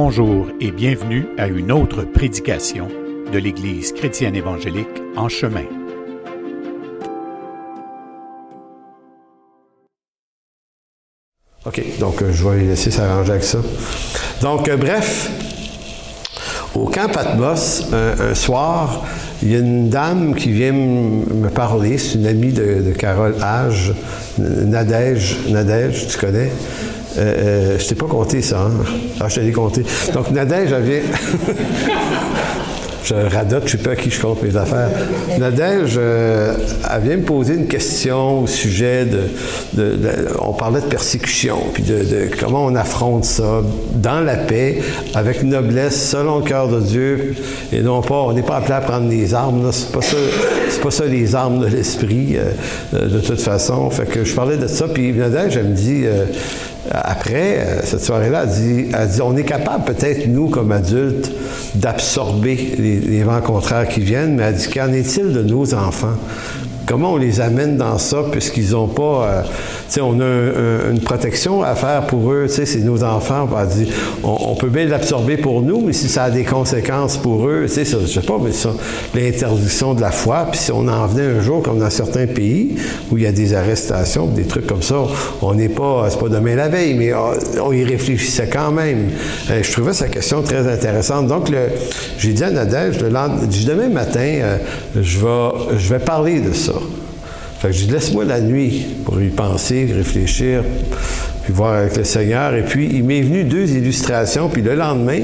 Bonjour et bienvenue à une autre prédication de l'Église chrétienne évangélique en chemin. OK, donc euh, je vais laisser s'arranger avec ça. Donc, euh, bref, au camp Patmos, un, soir, il y a une dame qui vient me parler, c'est une amie de, de Carole Hage, Nadège, Nadège, tu connais? Euh, euh, je t'ai pas compté ça, hein? Ah, je te l'ai compté. Donc, Nadège, vient... je radote, je sais pas à qui je compte mes affaires. Nadège, euh, elle vient me poser une question au sujet de, on parlait de persécution, puis de, comment on affronte ça dans la paix, avec noblesse, selon le cœur de Dieu, et non pas, on n'est pas appelé à prendre les armes, c'est pas ça, pas ça les armes de l'esprit, euh, de toute façon. Fait que je parlais de ça, puis Nadège, elle me dit, euh, après, euh, cette soirée-là, elle dit, elle dit, on est capable peut-être, nous, comme adultes, d'absorber les, les vents contraires qui viennent, mais elle dit, qu'en est-il de nos enfants? Comment on les amène dans ça, puisqu'ils n'ont pas... euh, tu sais, on a un- un- une protection à faire pour eux, tu sais, c'est nos enfants. On, peut bien l'absorber pour nous, mais si ça a des conséquences pour eux, tu sais, je sais pas, mais ça, l'interdiction de la foi, puis si on en venait un jour, comme dans certains pays, où il y a des arrestations, des trucs comme ça, on n'est pas, c'est pas demain la veille, mais on, on y réfléchissait quand même. Euh, je trouvais sa question très intéressante. Donc, j'ai dit à Nadège, le demain matin, euh, je vais parler de ça. Fait que je dis, laisse-moi la nuit pour y penser, réfléchir, puis voir avec le Seigneur. Et puis, il m'est venu deux illustrations. Puis le lendemain,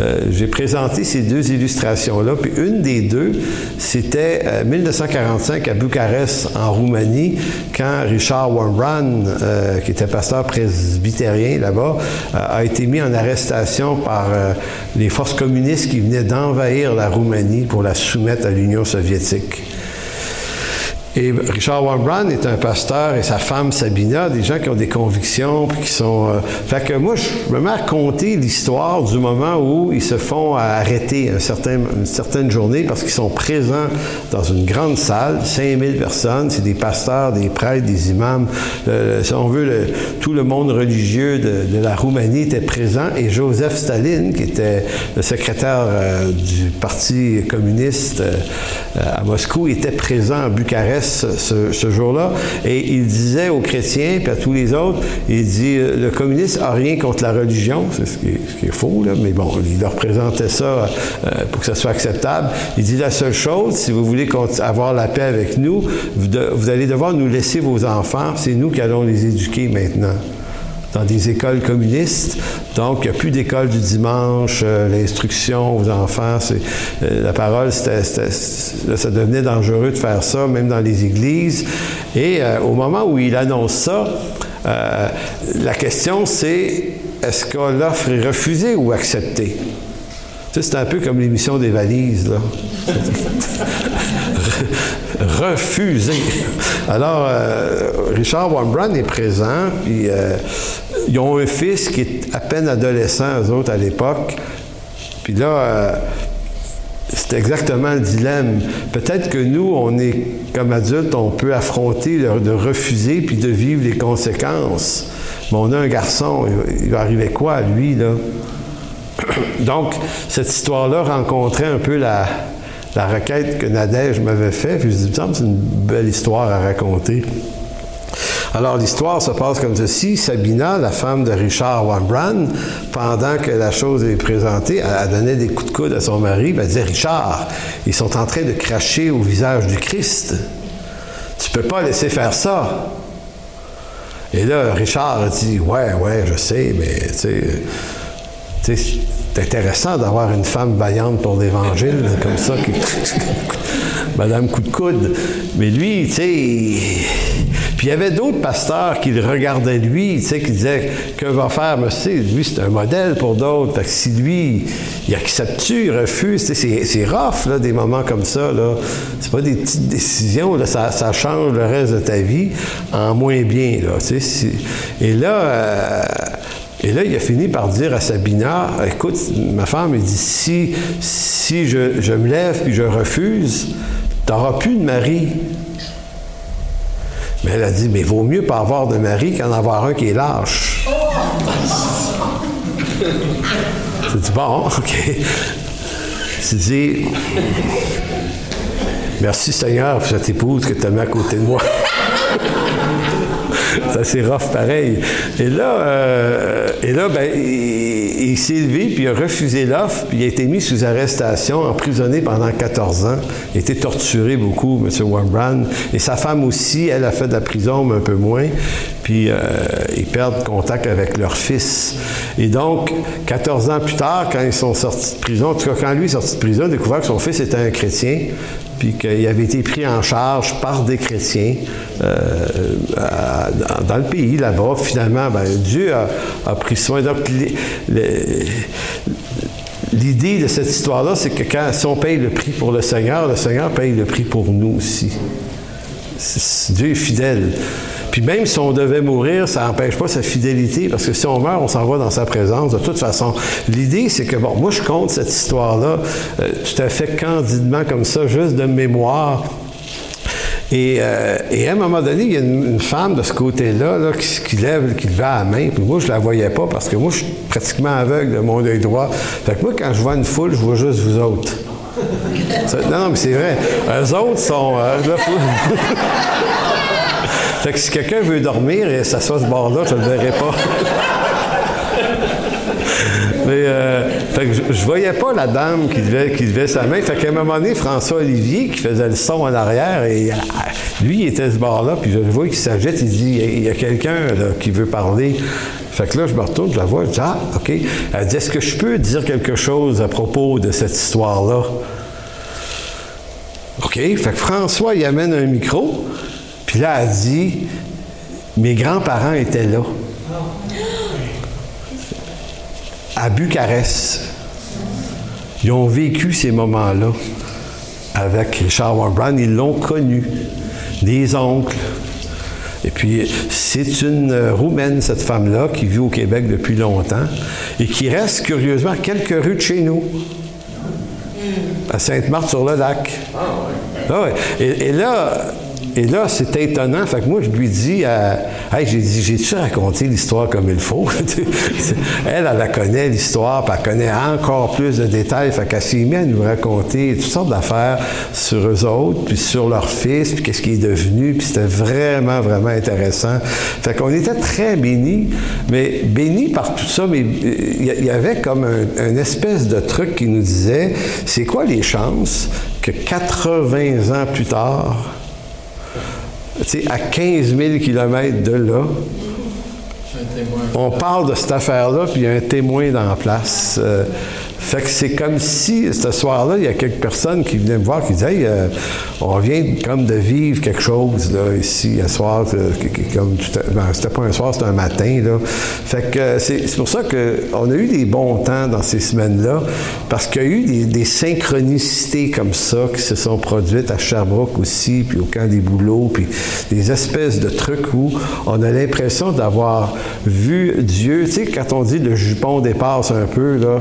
euh, j'ai présenté ces deux illustrations-là. Puis une des deux, c'était euh, 1945 à Bucarest, en Roumanie, quand Richard Wurmbrand, euh, qui était pasteur presbytérien là-bas, euh, a été mis en arrestation par euh, les forces communistes qui venaient d'envahir la Roumanie pour la soumettre à l'Union soviétique. Et Richard Wurmbrand est un pasteur et sa femme Sabina, des gens qui ont des convictions qui sont. euh, Fait que moi, je me mets à raconter l'histoire du moment où ils se font arrêter un certain, une certaine journée parce qu'ils sont présents dans une grande salle, 5000 personnes, c'est des pasteurs, des prêtres, des imams, si on veut, tout le monde religieux de, de la Roumanie était présent et Joseph Staline, qui était le secrétaire euh, du Parti communiste euh, à Moscou, était présent à Bucarest ce, jour-là. Et il disait aux chrétiens puis à tous les autres, il dit euh, le communiste a rien contre la religion, c'est ce qui est, faux mais bon, il leur présentait ça euh, pour que ça soit acceptable. Il dit la seule chose, si vous voulez avoir la paix avec nous, vous allez devoir nous laisser vos enfants, c'est nous qui allons les éduquer maintenant dans des écoles communistes. Donc, il n'y a plus d'école du dimanche, euh, l'instruction aux enfants, euh, la parole, ça devenait dangereux de faire ça, même dans les églises. Et euh, au moment où il annonce ça, euh, la question c'est, est-ce que l'offre est refusée ou acceptée? C'est un peu comme l'émission des valises, là. refusé. Alors, Richard Wurmbrand est présent, puis ils ont un fils qui est à peine adolescent, eux autres, à l'époque. Puis là, euh, c'est exactement le dilemme. Peut-être que nous, on est, comme adultes, on peut affronter de refuser puis de vivre les conséquences. Mais on a un garçon, il- va arriver quoi à lui, là? Donc, cette histoire-là rencontrait un peu la, la requête que Nadège m'avait faite. Puis je dis, me que c'est une belle histoire à raconter. Alors, l'histoire se passe comme ceci. Sabina, la femme de Richard Wurmbrand, pendant que la chose est présentée, elle, donnait des coups de coude à son mari. Elle disait, Richard, ils sont en train de cracher au visage du Christ. Tu peux pas laisser faire ça. Et là, Richard a dit, ouais, ouais, je sais, mais tu sais, c'est intéressant d'avoir une femme vaillante pour l'Évangile, comme ça, qui... Madame coup de coude. Mais lui, tu sais, il y avait d'autres pasteurs qui le regardaient lui, tu sais, qui disaient, que va faire, monsieur? Lui, c'est un modèle pour d'autres. Que si lui, il accepte-tu, il refuse, tu c'est, rough, là, des moments comme ça, là. C'est pas des petites décisions, ça, change le reste de ta vie en moins bien, là, tu sais. Et là, euh, et là, il a fini par dire à Sabina, écoute, ma femme, il dit, si, je, me lève puis je refuse, tu n'auras plus de mari. Mais elle a dit, mais vaut mieux pas avoir de mari qu'en avoir un qui est lâche. Tu dis, bon, OK. Tu dis, merci Seigneur pour cette épouse que tu as mis à côté de moi. C'est assez rough pareil. Et là, euh, et là ben, il, s'est levé, puis il a refusé l'offre, puis il a été mis sous arrestation, emprisonné pendant 14 ans. Il a été torturé beaucoup, M. Warren. Et sa femme aussi, elle a fait de la prison, mais un peu moins. Puis euh, ils perdent contact avec leur fils. Et donc, 14 ans plus tard, quand ils sont sortis de prison, en tout cas, quand lui est sorti de prison, il a découvert que son fils était un chrétien puis qu'il avait été pris en charge par des chrétiens euh, dans, le pays là-bas. Finalement, ben, Dieu a, pris soin. Donc, l'idée de cette histoire-là, c'est que quand, si on paye le prix pour le Seigneur, le Seigneur paye le prix pour nous aussi. Dieu est fidèle. Puis même si on devait mourir, ça n'empêche pas sa fidélité, parce que si on meurt, on s'en va dans sa présence de toute façon. L'idée, c'est que, bon, moi, je compte cette histoire-là euh, tout à fait candidement comme ça, juste de mémoire. Et, euh, à un moment donné, il y a une, femme de ce côté-là qui, lève, qui levait la main. Puis moi, je la voyais pas parce que moi, je suis pratiquement aveugle de mon œil droit. Fait que moi, quand je vois une foule, je vois juste vous autres. non, non, mais c'est vrai. Eux autres sont. Euh, Fait que si quelqu'un veut dormir et s'assoit ce bord-là, je ne le verrai pas. Mais euh, fait que je, voyais pas la dame qui devait, sa main. Fait qu'à un moment donné, François Olivier, qui faisait le son en arrière, et euh, lui, il était ce bord-là, puis je le vois qui s'agite, il dit Il y a, quelqu'un qui veut parler. Fait que là, je me retourne, je la vois, je dis Ah, OK. Elle dit Est-ce que je peux dire quelque chose à propos de cette histoire-là? OK. Fait que François, il amène un micro. Puis là, elle dit, mes grands-parents étaient là. À Bucarest. Ils ont vécu ces moments-là avec Charles Brown. Ils l'ont connu. Des oncles. Et puis, c'est une Roumaine, cette femme-là, qui vit au Québec depuis longtemps et qui reste, curieusement, à quelques rues de chez nous, à Sainte-Marthe-sur-le-Lac. Ah, et, et, là, et là, c'était étonnant. Fait que moi, je lui dis, j'ai dit, j'ai-tu raconté l'histoire comme il faut? elle, elle la connaît, l'histoire, puis elle connaît encore plus de détails. Fait qu'elle s'est mise à nous raconter toutes sortes d'affaires sur eux autres, puis sur leur fils, puis qu'est-ce qui est devenu. Puis c'était vraiment, vraiment intéressant. Fait qu'on était très bénis, mais bénis par tout ça, mais il y, avait comme un, un espèce de truc qui nous disait, c'est quoi les chances que 80 ans plus tard, à 15 000 km de là, on parle de cette affaire-là, puis il y a un témoin dans la place. Euh, fait que c'est comme si, ce soir-là, il y a quelques personnes qui venaient me voir qui disaient euh, on vient comme de vivre quelque chose là, ici, un soir, comme ben, c'était pas un soir, c'était un matin. Là. Fait que euh, c'est, pour ça qu'on a eu des bons temps dans ces semaines-là, parce qu'il y a eu des, synchronicités comme ça qui se sont produites à Sherbrooke aussi, puis au camp des boulots, puis des espèces de trucs où on a l'impression d'avoir vu Dieu. Tu sais, quand on dit le jupon dépasse un peu, là,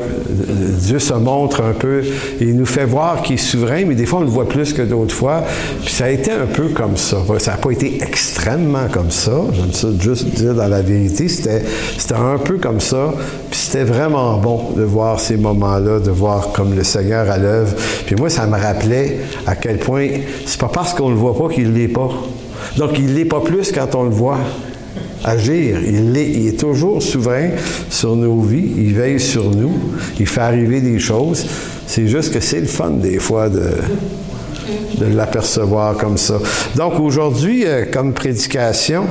Dieu se montre un peu et il nous fait voir qu'il est souverain, mais des fois on le voit plus que d'autres fois. Puis ça a été un peu comme ça. Ça n'a pas été extrêmement comme ça. J'aime ça juste dire dans la vérité. C'était, c'était un peu comme ça. Puis c'était vraiment bon de voir ces moments-là, de voir comme le Seigneur à l'œuvre. Puis moi, ça me rappelait à quel point c'est pas parce qu'on le voit pas qu'il ne l'est pas. Donc, il ne l'est pas plus quand on le voit agir. Il est, il est, toujours souverain sur nos vies. Il veille sur nous. Il fait arriver des choses. C'est juste que c'est le fun des fois de, de l'apercevoir comme ça. Donc aujourd'hui, euh, comme prédication,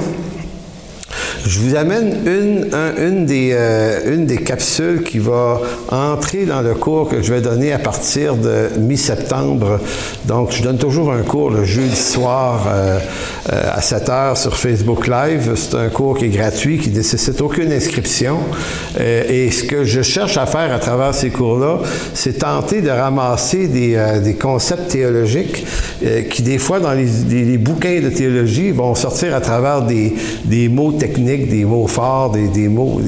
je vous amène une, une, des, euh, une des capsules qui va entrer dans le cours que je vais donner à partir de mi-septembre. Donc, je donne toujours un cours le jeudi soir euh, euh, à 7 heures sur Facebook Live. C'est un cours qui est gratuit, qui ne nécessite aucune inscription. et ce que je cherche à faire à travers ces cours-là, c'est tenter de ramasser des, concepts théologiques qui, des fois, dans les, bouquins de théologie, vont sortir à travers des mots techniques des mots forts, des, mots,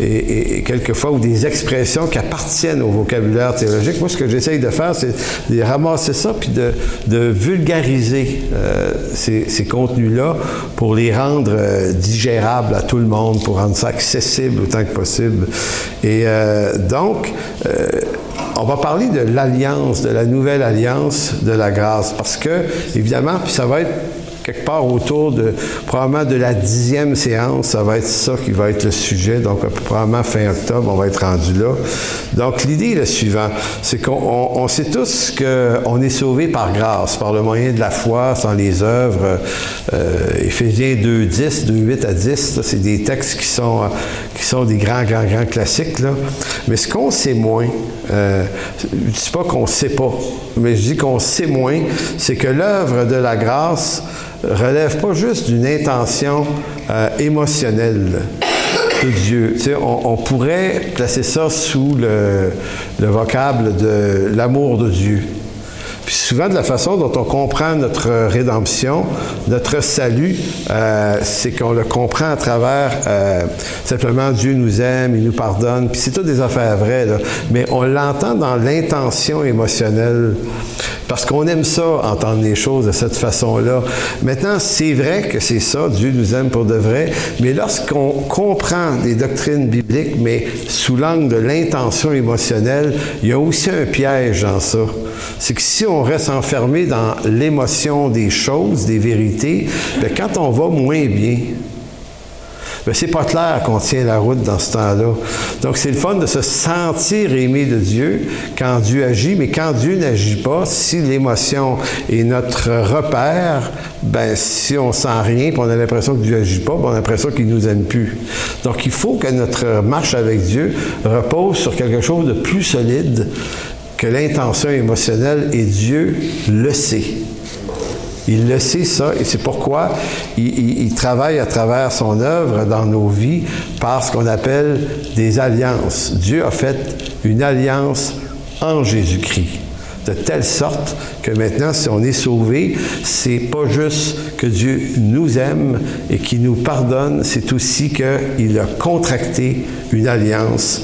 et, quelquefois, ou des expressions qui appartiennent au vocabulaire théologique. Moi, ce que j'essaye de faire, c'est de ramasser ça, puis de, vulgariser euh, ces, contenus-là pour les rendre euh, digérables à tout le monde, pour rendre ça accessible autant que possible. Et euh, donc, on va parler de l'alliance, de la nouvelle alliance de la grâce, parce que, évidemment, puis ça va être quelque part autour de probablement de la dixième séance, ça va être ça qui va être le sujet. Donc, probablement fin octobre, on va être rendu là. Donc, l'idée est la suivante, c'est qu'on sait tous qu'on est sauvé par grâce, par le moyen de la foi, sans les œuvres. Euh, Éphésiens 2, 10, 2, 8 à 10, c'est des textes qui sont, qui sont des grands, grands, grands classiques. Là. Mais ce qu'on sait moins, euh, je ne dis pas qu'on ne sait pas, mais je dis qu'on sait moins, c'est que l'œuvre de la grâce relève pas juste d'une intention euh, émotionnelle de Dieu. on, pourrait placer ça sous le, le vocable de l'amour de Dieu. Puis souvent, de la façon dont on comprend notre rédemption, notre salut, euh, c'est qu'on le comprend à travers euh, simplement Dieu nous aime, il nous pardonne, puis c'est tout des affaires vraies, là. mais on l'entend dans l'intention émotionnelle, parce qu'on aime ça, entendre les choses de cette façon-là. Maintenant, c'est vrai que c'est ça, Dieu nous aime pour de vrai, mais lorsqu'on comprend des doctrines bibliques, mais sous l'angle de l'intention émotionnelle, il y a aussi un piège dans ça. C'est que si on on reste enfermé dans l'émotion des choses, des vérités, bien, quand on va moins bien, ce c'est pas clair qu'on tient la route dans ce temps-là. Donc, c'est le fun de se sentir aimé de Dieu quand Dieu agit, mais quand Dieu n'agit pas, si l'émotion est notre repère, ben si on sent rien, on a l'impression que Dieu n'agit pas, ben, on a l'impression qu'il nous aime plus. Donc, il faut que notre marche avec Dieu repose sur quelque chose de plus solide que l'intention émotionnelle et Dieu le sait. Il le sait ça et c'est pourquoi il, travaille à travers son œuvre dans nos vies par ce qu'on appelle des alliances. Dieu a fait une alliance en Jésus-Christ de telle sorte que maintenant, si on est sauvé, c'est pas juste que Dieu nous aime et qu'il nous pardonne, c'est aussi qu'il a contracté une alliance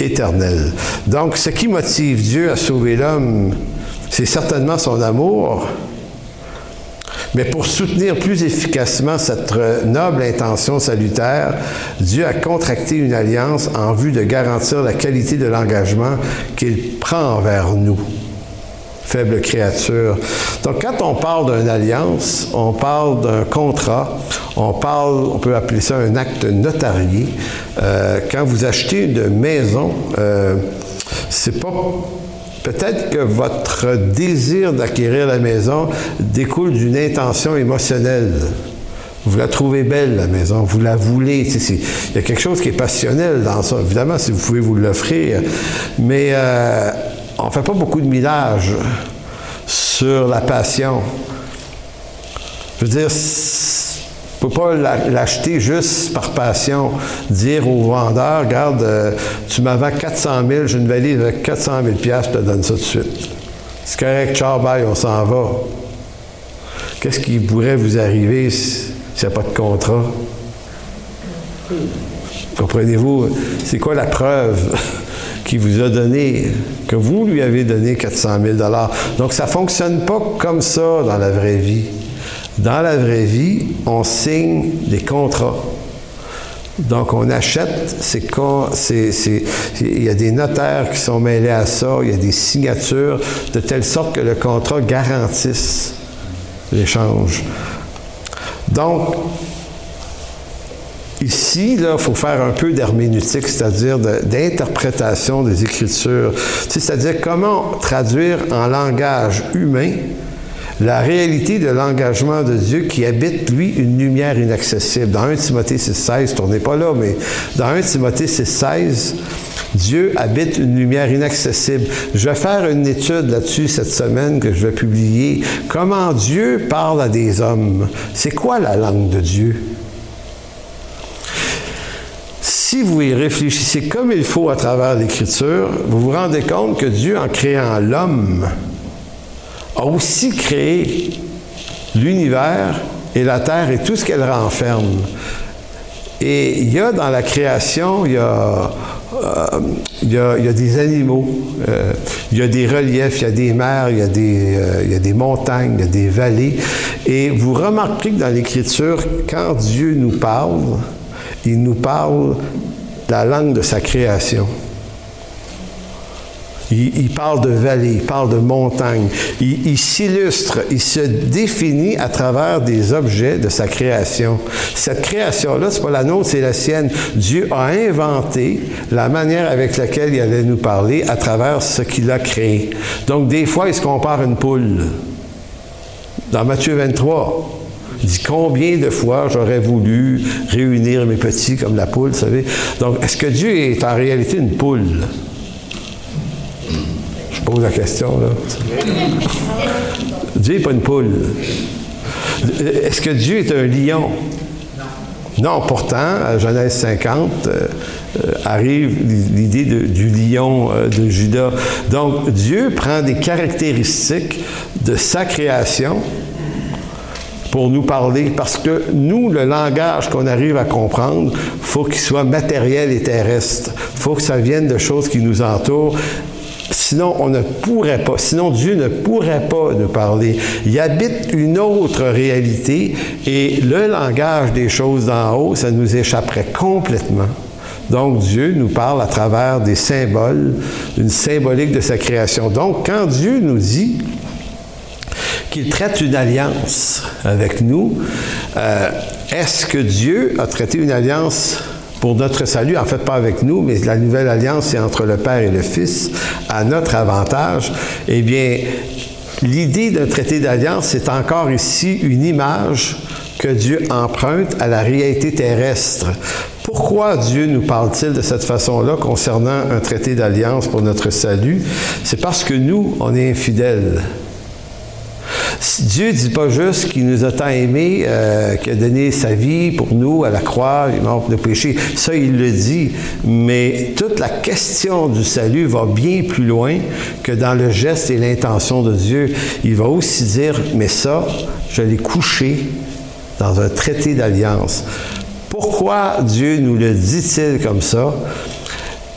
éternel. Donc, ce qui motive Dieu à sauver l'homme, c'est certainement son amour, mais pour soutenir plus efficacement cette noble intention salutaire, Dieu a contracté une alliance en vue de garantir la qualité de l'engagement qu'il prend envers nous faible créature. Donc, quand on parle d'une alliance, on parle d'un contrat, on parle, on peut appeler ça un acte notarié. Euh, quand vous achetez une maison, euh, c'est pas Peut-être que votre désir d'acquérir la maison découle d'une intention émotionnelle. Vous la trouvez belle, la maison, vous la voulez. Il y a quelque chose qui est passionnel dans ça. Évidemment, si vous pouvez vous l'offrir. Mais euh, on ne fait pas beaucoup de millage sur la passion. Je veux dire, ne peut pas l'acheter juste par passion. Dire au vendeur, regarde, euh, tu m'as 400 000, j'ai une valise avec 400 000 je te donne ça tout de suite. C'est correct, ciao, bye, on s'en va. Qu'est-ce qui pourrait vous arriver s'il n'y a pas de contrat? Comprenez-vous? C'est quoi la preuve? Qui vous a donné, que vous lui avez donné 400 000 Donc, ça ne fonctionne pas comme ça dans la vraie vie. Dans la vraie vie, on signe des contrats. Donc, on achète, c'est il y a des notaires qui sont mêlés à ça, il y a des signatures, de telle sorte que le contrat garantisse l'échange. Donc, Ici, il faut faire un peu d'herméneutique, c'est-à-dire d'interprétation des Écritures. C'est-à-dire comment traduire en langage humain la réalité de l'engagement de Dieu qui habite, lui, une lumière inaccessible. Dans 1 Timothée 6,16, tournez pas là, mais dans 1 Timothée 6,16, Dieu habite une lumière inaccessible. Je vais faire une étude là-dessus cette semaine que je vais publier. Comment Dieu parle à des hommes? C'est quoi la langue de Dieu? Si vous y réfléchissez comme il faut à travers l'Écriture, vous vous rendez compte que Dieu, en créant l'homme, a aussi créé l'univers et la terre et tout ce qu'elle renferme. Et il y a dans la création, il y a, euh, des animaux, euh, il y a des reliefs, il y a des mers, il y a des, euh, il y a des montagnes, il y a des vallées. Et vous remarquez que dans l'Écriture, quand Dieu nous parle, il nous parle la langue de sa création. Il, parle de vallée, il parle de montagne. Il, il s'illustre, il se définit à travers des objets de sa création. Cette création-là, c'est pas la nôtre, c'est la sienne. Dieu a inventé la manière avec laquelle il allait nous parler à travers ce qu'il a créé. Donc, des fois, il se compare à une poule. Dans Matthieu 23, il dit combien de fois j'aurais voulu réunir mes petits comme la poule, vous savez? Donc, est-ce que Dieu est en réalité une poule? Je pose la question, là. Dieu n'est pas une poule. Est-ce que Dieu est un lion? Non, pourtant, à Genèse 50, euh, euh, arrive l'idée du lion euh, de Judas. Donc, Dieu prend des caractéristiques de sa création pour nous parler, parce que nous, le langage qu'on arrive à comprendre, faut qu'il soit matériel et terrestre. faut que ça vienne de choses qui nous entourent. Sinon, on ne pourrait pas, sinon Dieu ne pourrait pas nous parler. Il habite une autre réalité et le langage des choses d'en haut, ça nous échapperait complètement. Donc Dieu nous parle à travers des symboles, une symbolique de sa création. Donc quand Dieu nous dit qu'il traite une alliance avec nous, euh, est-ce que Dieu a traité une alliance pour notre salut, en fait pas avec nous, mais la nouvelle alliance c'est entre le Père et le Fils, à notre avantage, eh bien, l'idée d'un traité d'alliance, c'est encore ici une image que Dieu emprunte à la réalité terrestre. Pourquoi Dieu nous parle-t-il de cette façon-là concernant un traité d'alliance pour notre salut? C'est parce que nous, on est infidèles. Dieu dit pas juste qu'il nous a tant aimés, euh, qu'il a donné sa vie pour nous à la croix, il mort pour nos péchés. Ça, il le dit. Mais toute la question du salut va bien plus loin que dans le geste et l'intention de Dieu. Il va aussi dire, mais ça, je l'ai couché dans un traité d'alliance. Pourquoi Dieu nous le dit-il comme ça?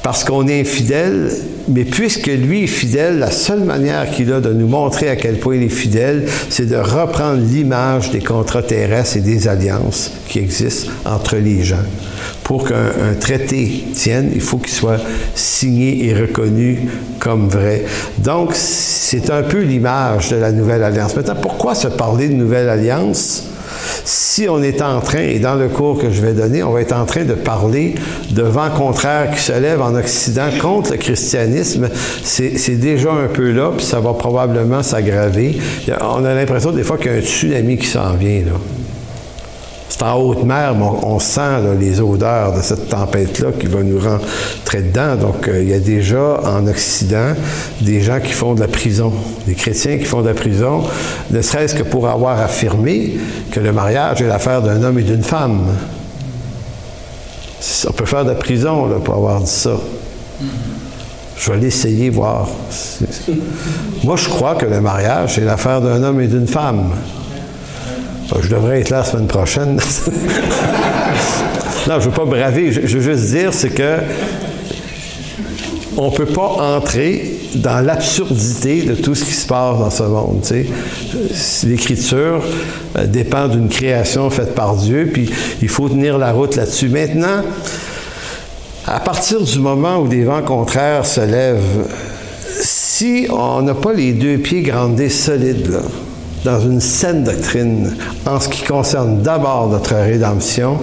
Parce qu'on est infidèle mais puisque lui est fidèle, la seule manière qu'il a de nous montrer à quel point il est fidèle, c'est de reprendre l'image des contrats terrestres et des alliances qui existent entre les gens. Pour qu'un traité tienne, il faut qu'il soit signé et reconnu comme vrai. Donc, c'est un peu l'image de la nouvelle alliance. Maintenant, pourquoi se parler de nouvelle alliance? Si on est en train, et dans le cours que je vais donner, on va être en train de parler de vents contraires qui se lèvent en Occident contre le christianisme, c'est déjà un peu là, puis ça va probablement s'aggraver. On a l'impression des fois qu'il y a un tsunami qui s'en vient. Là. C'est en haute mer, mais on, sent les odeurs de cette tempête-là qui va nous rentrer dedans. Donc, euh, il y a déjà en Occident des gens qui font de la prison, des chrétiens qui font de la prison, ne serait-ce que pour avoir affirmé que le mariage est l'affaire d'un homme et d'une femme. On peut faire de la prison pour avoir dit ça. Je vais l'essayer, voir. Moi, je crois que le mariage, est l'affaire d'un homme et d'une femme. Je devrais être là la semaine prochaine. non, je ne veux pas braver. Je, veux juste dire, c'est que on ne peut pas entrer dans l'absurdité de tout ce qui se passe dans ce monde. L'Écriture euh, dépend d'une création faite par Dieu, puis il faut tenir la route là-dessus. Maintenant, à partir du moment où des vents contraires se lèvent, si on n'a pas les deux pieds grandés solides, là, dans une saine doctrine en ce qui concerne d'abord notre rédemption,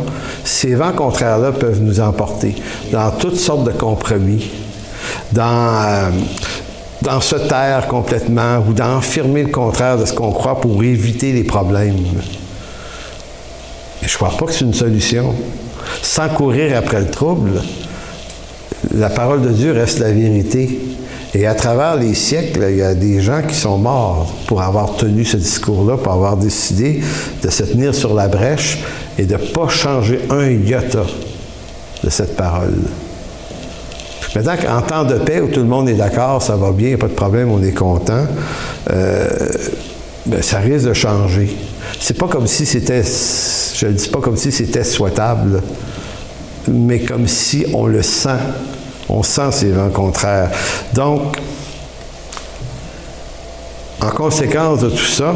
ces vents contraires-là peuvent nous emporter dans toutes sortes de compromis, dans, euh, se taire complètement ou d'enfirmer le contraire de ce qu'on croit pour éviter les problèmes. Je ne crois pas que c'est une solution. Sans courir après le trouble, la parole de Dieu reste la vérité. Et à travers les siècles, il y a des gens qui sont morts pour avoir tenu ce discours-là, pour avoir décidé de se tenir sur la brèche et de ne pas changer un iota de cette parole. Maintenant qu'en temps de paix, où tout le monde est d'accord, ça va bien, pas de problème, on est content, euh, ben, ça risque de changer. C'est pas comme si c'était, je ne dis pas comme si c'était souhaitable mais comme si on le sent. On sent ces vents contraires. Donc, en conséquence de tout ça,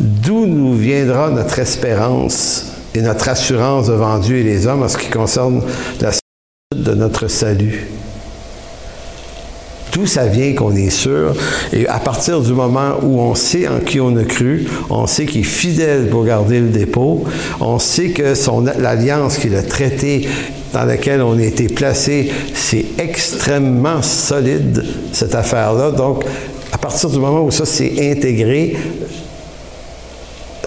d'où nous viendra notre espérance et notre assurance devant Dieu et les hommes en ce qui concerne la suite de notre salut? Tout ça vient qu'on est sûr. Et à partir du moment où on sait en qui on a cru, on sait qu'il est fidèle pour garder le dépôt, on sait que son, l'alliance qu'il a traité dans laquelle on a été placé, c'est extrêmement solide, cette affaire-là. Donc, à partir du moment où ça s'est intégré,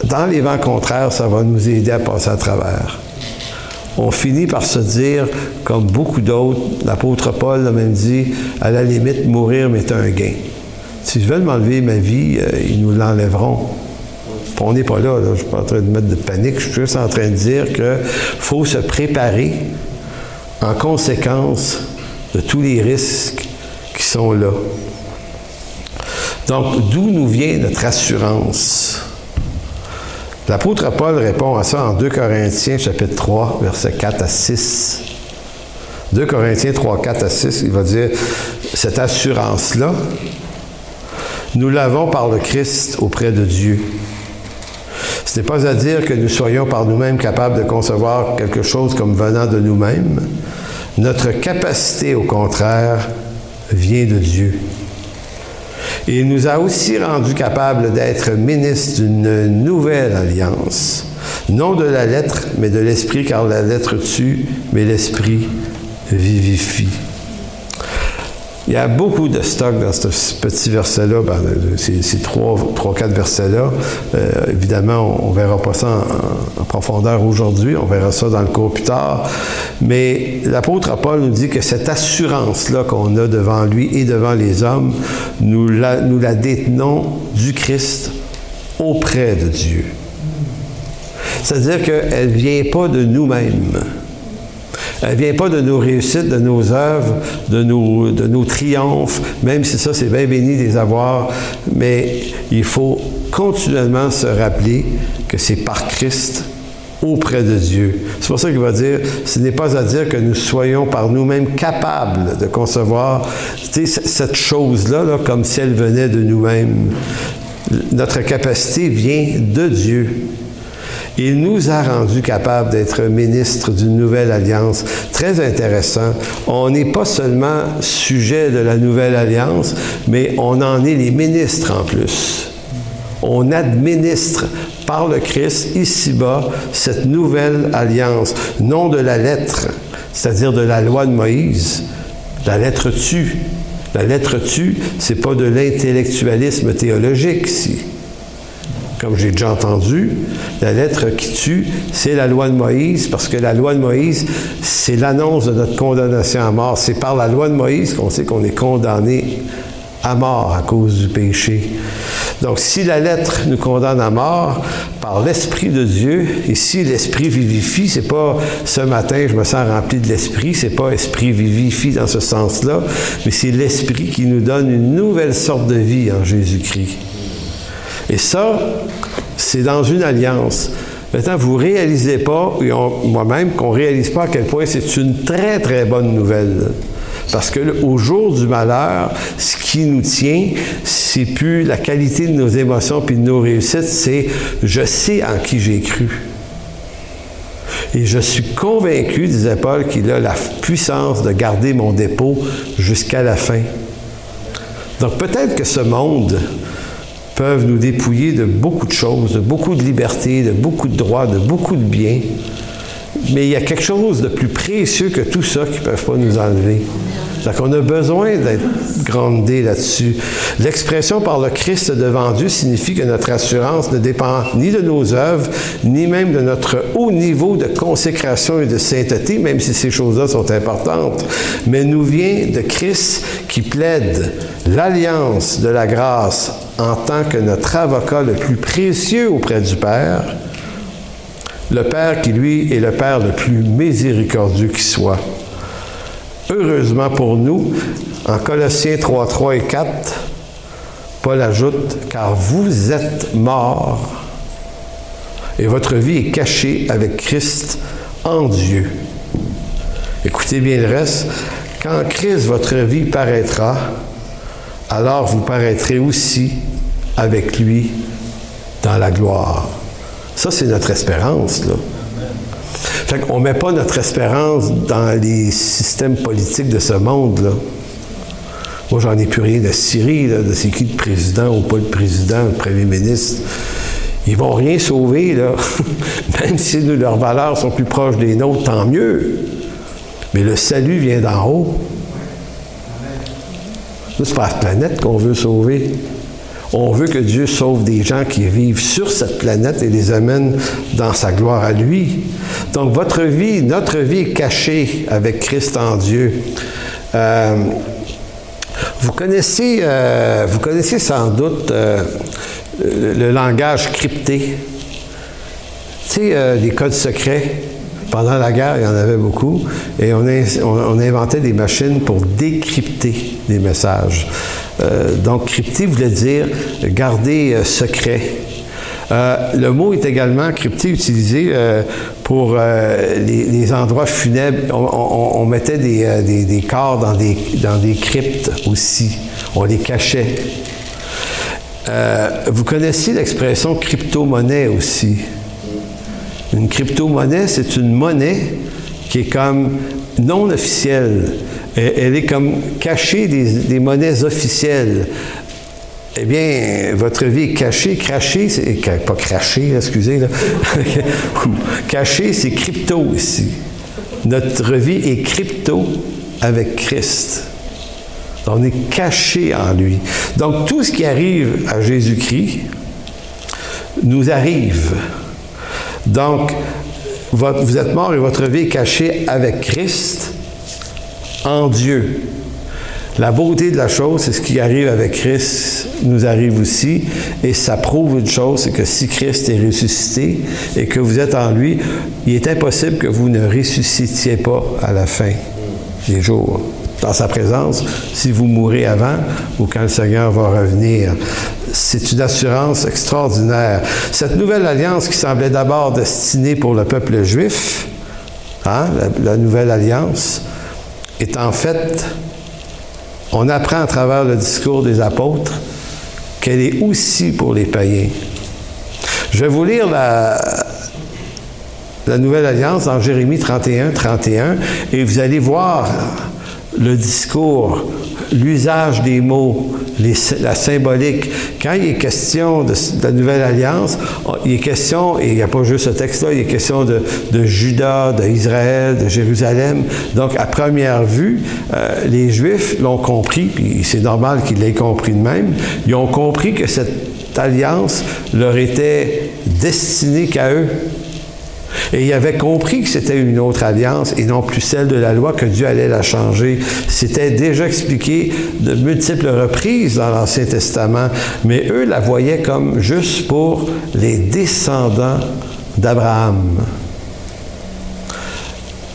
dans les vents contraires, ça va nous aider à passer à travers on finit par se dire, comme beaucoup d'autres, l'apôtre Paul a même dit, à la limite, mourir m'est un gain. Si je veux m'enlever ma vie, euh, ils nous l'enlèveront. On n'est pas là, je ne suis pas en train de mettre de panique, je suis juste en train de dire qu'il faut se préparer en conséquence de tous les risques qui sont là. Donc, d'où nous vient notre assurance? L'apôtre Paul répond à ça en 2 Corinthiens chapitre 3, versets 4 à 6. 2 Corinthiens 3, 4 à 6, il va dire, cette assurance-là, nous l'avons par le Christ auprès de Dieu. Ce n'est pas à dire que nous soyons par nous-mêmes capables de concevoir quelque chose comme venant de nous-mêmes. Notre capacité, au contraire, vient de Dieu. Il nous a aussi rendus capables d'être ministres d'une nouvelle alliance. Non de la lettre, mais de l'esprit, car la lettre tue, mais l'esprit vivifie. Il y a beaucoup de stock dans ce petit verset-là, ben, ces, trois, trois, quatre versets-là. Euh, évidemment, on ne verra pas ça en, profondeur aujourd'hui, on verra ça dans le cours plus tard. Mais l'apôtre Paul nous dit que cette assurance-là qu'on a devant lui et devant les hommes, nous la, nous la détenons du Christ auprès de Dieu. C'est-à-dire qu'elle ne vient pas de nous-mêmes. Elle ne vient pas de nos réussites, de nos œuvres, de nos, de nos triomphes, même si ça, c'est bien béni des avoirs, mais il faut continuellement se rappeler que c'est par Christ auprès de Dieu. C'est pour ça qu'il va dire, ce n'est pas à dire que nous soyons par nous-mêmes capables de concevoir cette chose-là là, comme si elle venait de nous-mêmes. Notre capacité vient de Dieu. Il nous a rendus capables d'être ministres d'une nouvelle alliance. Très intéressant. On n'est pas seulement sujet de la nouvelle alliance, mais on en est les ministres en plus. On administre par le Christ ici-bas cette nouvelle alliance, non de la lettre, c'est-à-dire de la loi de Moïse. La lettre tue. La lettre tue, c'est pas de l'intellectualisme théologique ici comme j'ai déjà entendu, la lettre qui tue, c'est la loi de Moïse, parce que la loi de Moïse, c'est l'annonce de notre condamnation à mort. C'est par la loi de Moïse qu'on sait qu'on est condamné à mort à cause du péché. Donc, si la lettre nous condamne à mort par l'Esprit de Dieu, et si l'Esprit vivifie, c'est pas ce matin je me sens rempli de l'Esprit, c'est pas Esprit vivifie dans ce sens-là, mais c'est l'Esprit qui nous donne une nouvelle sorte de vie en Jésus-Christ. Et ça, c'est dans une alliance. Maintenant, vous ne réalisez pas, moi-même, qu'on ne réalise pas à quel point c'est une très, très bonne nouvelle. Parce que au jour du malheur, ce qui nous tient, c'est plus la qualité de nos émotions puis de nos réussites, c'est je sais en qui j'ai cru. Et je suis convaincu, disait Paul, qu'il a la puissance de garder mon dépôt jusqu'à la fin. Donc peut-être que ce monde, peuvent nous dépouiller de beaucoup de choses, de beaucoup de liberté, de beaucoup de droits, de beaucoup de biens. Mais il y a quelque chose de plus précieux que tout ça qui ne peuvent pas nous enlever. Donc, on a besoin d'être grandé là-dessus. L'expression par le Christ devant Dieu signifie que notre assurance ne dépend ni de nos œuvres, ni même de notre haut niveau de consécration et de sainteté, même si ces choses-là sont importantes, mais nous vient de Christ qui plaide l'alliance de la grâce en tant que notre avocat le plus précieux auprès du Père, le Père qui, lui, est le Père le plus miséricordieux qui soit. Heureusement pour nous, en Colossiens 3, 3 et 4, Paul ajoute, car vous êtes morts et votre vie est cachée avec Christ en Dieu. Écoutez bien le reste. Quand Christ, votre vie, paraîtra, alors vous paraîtrez aussi avec lui dans la gloire. Ça, c'est notre espérance. Qu'on ne met pas notre espérance dans les systèmes politiques de ce monde, là. Moi, j'en ai plus rien de Syrie, de c'est qui le président ou pas le président, le premier ministre. Ils vont rien sauver, là. Même si leurs valeurs sont plus proches des nôtres, tant mieux. Mais le salut vient d'en haut. C'est pas la planète qu'on veut sauver. On veut que Dieu sauve des gens qui vivent sur cette planète et les amène dans sa gloire à lui. Donc votre vie, notre vie est cachée avec Christ en Dieu. Euh, vous connaissez, euh, vous connaissez sans doute euh, le, langage crypté. Tu sais, les codes secrets. Pendant la guerre, il y en avait beaucoup, et on, on, inventait des machines pour décrypter des messages. Euh, donc, crypté voulait dire garder euh, secret. Euh, le mot est également crypté utilisé pour les, endroits funèbres. On, mettait des, des, corps dans des, dans des cryptes aussi. On les cachait. vous connaissez l'expression crypto-monnaie aussi. Une crypto-monnaie, c'est une monnaie qui est comme non officielle. Elle est comme cachée des, monnaies officielles. Eh bien, votre vie est cachée, crachée, c'est, pas crachée, excusez, là. cachée, c'est crypto ici. Notre vie est crypto avec Christ. On est caché en lui. Donc, tout ce qui arrive à Jésus-Christ nous arrive. Donc, vous êtes mort et votre vie est cachée avec Christ en Dieu. La beauté de la chose, c'est ce qui arrive avec Christ nous arrive aussi. Et ça prouve une chose, c'est que si Christ est ressuscité et que vous êtes en lui, il est impossible que vous ne ressuscitiez pas à la fin des jours. Dans sa présence, si vous mourrez avant ou quand le Seigneur va revenir. C'est une assurance extraordinaire. Cette nouvelle alliance qui semblait d'abord destinée pour le peuple juif, hein, la, nouvelle alliance, est en fait, on apprend à travers le discours des apôtres qu'elle est aussi pour les païens. Je vais vous lire la, Nouvelle Alliance dans Jérémie 31, 31, et vous allez voir le discours l'usage des mots, la symbolique. Quand il est question de, la nouvelle alliance, il est question, et il n'y a pas juste ce texte-là, il est question de, Judas, d'Israël, de Jérusalem. Donc, à première vue, euh, les Juifs l'ont compris, puis c'est normal qu'ils l'aient compris de même. Ils ont compris que cette alliance leur était destinée qu'à eux. Et il avait compris que c'était une autre alliance et non plus celle de la loi, que Dieu allait la changer. C'était déjà expliqué de multiples reprises dans l'Ancien Testament, mais eux la voyaient comme juste pour les descendants d'Abraham.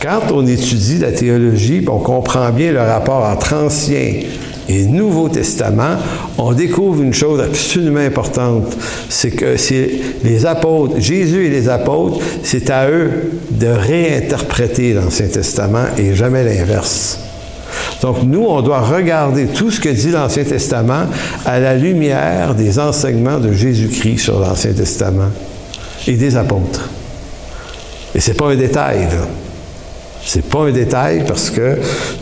Quand on étudie la théologie, on comprend bien le rapport entre ancien et Nouveau Testament, on découvre une chose absolument importante, c'est que c'est les apôtres, Jésus et les apôtres, c'est à eux de réinterpréter l'Ancien Testament et jamais l'inverse. Donc nous, on doit regarder tout ce que dit l'Ancien Testament à la lumière des enseignements de Jésus-Christ sur l'Ancien Testament et des apôtres. Et ce n'est pas un détail, là. C'est pas un détail parce que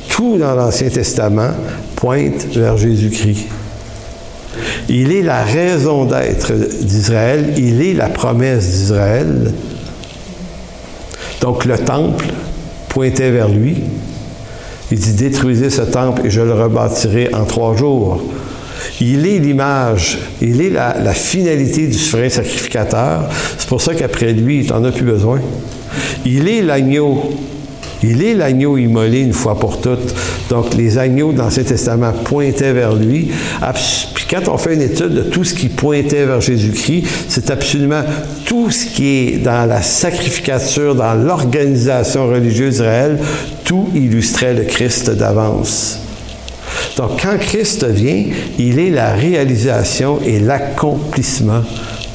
tout dans l'Ancien Testament pointe vers Jésus-Christ. Il est la raison d'être d'Israël, il est la promesse d'Israël. Donc le temple pointait vers lui. Il dit détruisez ce temple et je le rebâtirai en trois jours. Il est l'image, il est la, la, finalité du souverain sacrificateur. C'est pour ça qu'après lui, il n'en a plus besoin. Il est l'agneau il est l'agneau immolé une fois pour toutes. Donc, les agneaux dans l'Ancien Testament pointaient vers lui. Puis quand on fait une étude de tout ce qui pointait vers Jésus-Christ, c'est absolument tout ce qui est dans la sacrificature, dans l'organisation religieuse d'Israël, tout illustrait le Christ d'avance. Donc, quand Christ vient, il est la réalisation et l'accomplissement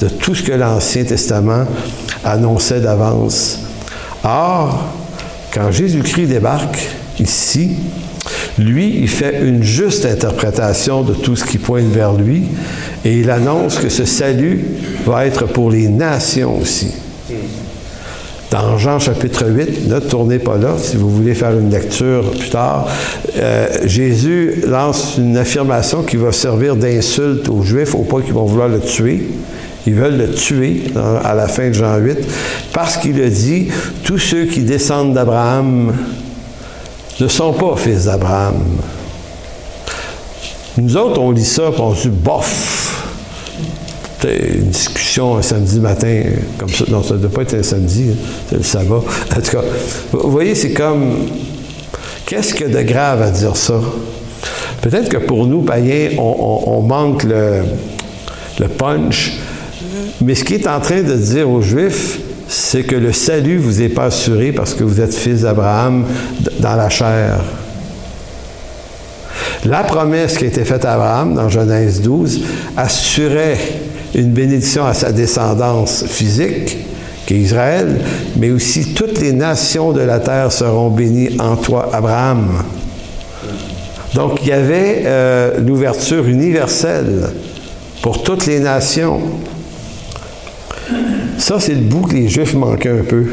de tout ce que l'Ancien Testament annonçait d'avance. Or, Quand Jésus-Christ débarque ici, lui, il fait une juste interprétation de tout ce qui pointe vers lui et il annonce que ce salut va être pour les nations aussi. Dans Jean chapitre 8, ne tournez pas là, si vous voulez faire une lecture plus tard, euh, Jésus lance une affirmation qui va servir d'insulte aux Juifs au point qu'ils vont vouloir le tuer. Ils veulent le tuer à la fin de Jean 8 parce qu'il a dit, tous ceux qui descendent d'Abraham ne sont pas fils d'Abraham. Nous autres, on lit ça, et on se dit, bof, une discussion un samedi matin, comme ça. Non, ça ne doit pas être un samedi, hein, c'est le sabbat. En tout cas, vous voyez, c'est comme. Qu'est-ce que de grave à dire ça? Peut-être que pour nous, païens, on, manque le punch, mais ce qu'il est en train de dire aux Juifs, c'est que le salut vous est pas assuré parce que vous êtes fils d'Abraham dans la chair. La promesse qui a été faite à Abraham dans Genèse 12 assurait une bénédiction à sa descendance physique, qui est Israël, mais aussi toutes les nations de la terre seront bénies en toi, Abraham. Donc il y avait euh, l'ouverture universelle pour toutes les nations. Ça, c'est le bout que les Juifs manquaient un peu.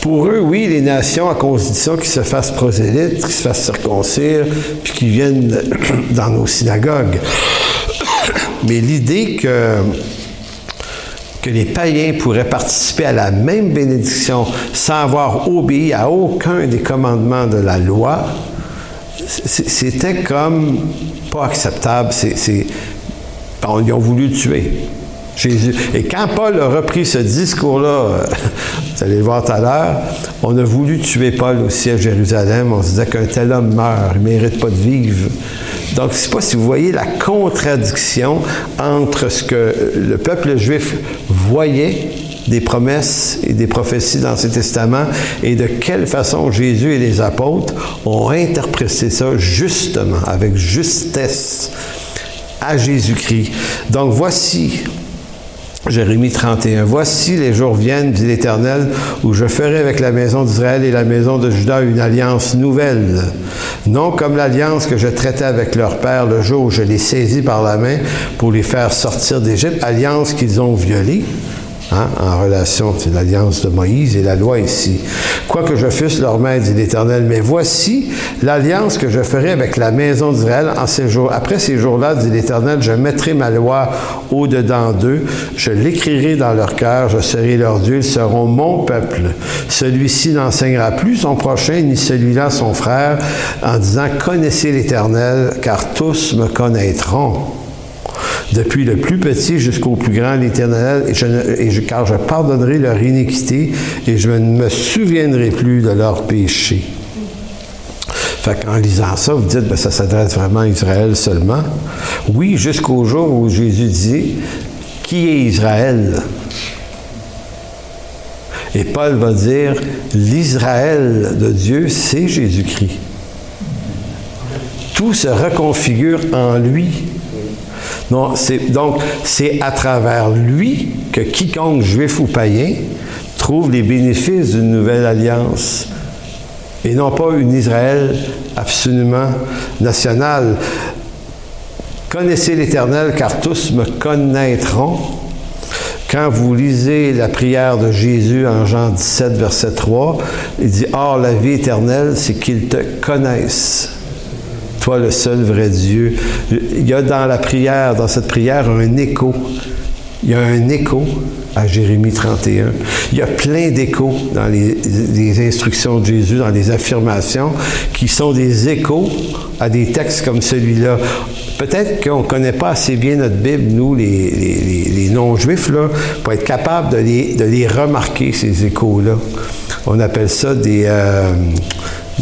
Pour eux, oui, les nations, à condition qu'ils se fassent prosélytes, qu'ils se fassent circoncire, puis qu'ils viennent dans nos synagogues. Mais l'idée que, les païens pourraient participer à la même bénédiction sans avoir obéi à aucun des commandements de la loi, c'était comme pas acceptable. C'est, ils ont voulu le tuer. Jésus. Et quand Paul a repris ce discours-là, vous allez le voir tout à l'heure, on a voulu tuer Paul aussi à Jérusalem. On se disait qu'un tel homme meurt, il ne mérite pas de vivre. Donc, je ne sais pas si vous voyez la contradiction entre ce que le peuple juif voyait des promesses et des prophéties dans ces testaments et de quelle façon Jésus et les apôtres ont interprété ça justement, avec justesse à Jésus-Christ. Donc voici Jérémie 31. Voici les jours viennent, dit l'Éternel, où je ferai avec la maison d'Israël et la maison de Juda une alliance nouvelle. Non comme l'alliance que je traitais avec leur père le jour où je les saisis par la main pour les faire sortir d'Égypte, alliance qu'ils ont violée. Hein, en relation, c'est l'alliance de Moïse et la loi ici. Quoique je fusse leur maître, dit l'Éternel, mais voici l'alliance que je ferai avec la maison d'Israël en ces jours. Après ces jours-là, dit l'Éternel, je mettrai ma loi au-dedans d'eux, je l'écrirai dans leur cœur, je serai leur Dieu, ils seront mon peuple. Celui-ci n'enseignera plus son prochain, ni celui-là son frère, en disant, connaissez l'Éternel, car tous me connaîtront depuis le plus petit jusqu'au plus grand, l'Éternel, car je pardonnerai leur iniquité et je ne me souviendrai plus de leur péché. Fait qu'en lisant ça, vous dites, ben, ça s'adresse vraiment à Israël seulement. Oui, jusqu'au jour où Jésus dit, qui est Israël? Et Paul va dire, l'Israël de Dieu, c'est Jésus-Christ. Tout se reconfigure en lui. Donc, c'est à travers lui que quiconque juif ou païen trouve les bénéfices d'une nouvelle alliance et non pas une Israël absolument nationale. Connaissez l'Éternel, car tous me connaîtront. Quand vous lisez la prière de Jésus en Jean 17, verset 3, il dit, Or, la vie éternelle, c'est qu'ils te connaissent toi le seul vrai Dieu. Il y a dans la prière, dans cette prière, un écho. Il y a un écho à Jérémie 31. Il y a plein d'échos dans les, instructions de Jésus, dans les affirmations, qui sont des échos à des textes comme celui-là. Peut-être qu'on ne connaît pas assez bien notre Bible, nous, les, non-juifs, là, pour être capable de les, remarquer, ces échos-là. On appelle ça des... Euh,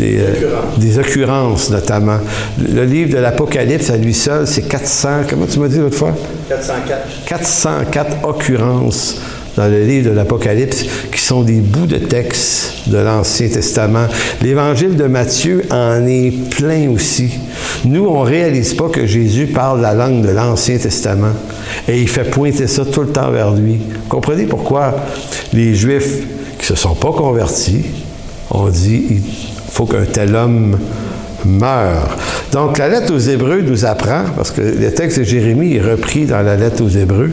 euh, des, occurrences notamment. Le livre de l'Apocalypse à lui seul, c'est 400, comment tu m'as dit l'autre fois? 404. 404 occurrences dans le livre de l'Apocalypse qui sont des bouts de texte de l'Ancien Testament. L'évangile de Matthieu en est plein aussi. Nous, on ne réalise pas que Jésus parle la langue de l'Ancien Testament et il fait pointer ça tout le temps vers lui. Comprenez pourquoi les Juifs qui ne se sont pas convertis, on dit faut qu'un tel homme meure. Donc la lettre aux Hébreux nous apprend, parce que le texte de Jérémie est repris dans la lettre aux Hébreux,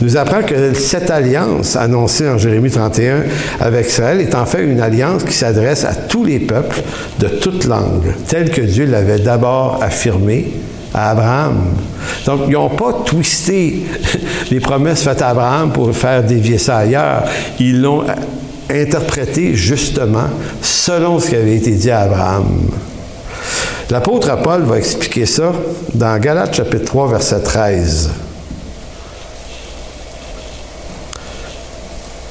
nous apprend que cette alliance annoncée en Jérémie 31 avec Israël est en fait une alliance qui s'adresse à tous les peuples de toutes langues, telle que Dieu l'avait d'abord affirmé à Abraham. Donc, ils n'ont pas twisté les promesses faites à Abraham pour faire dévier ça ailleurs. Ils l'ont interprété justement selon ce qui avait été dit à Abraham. L'apôtre Paul va expliquer ça dans Galates chapitre 3, verset 13.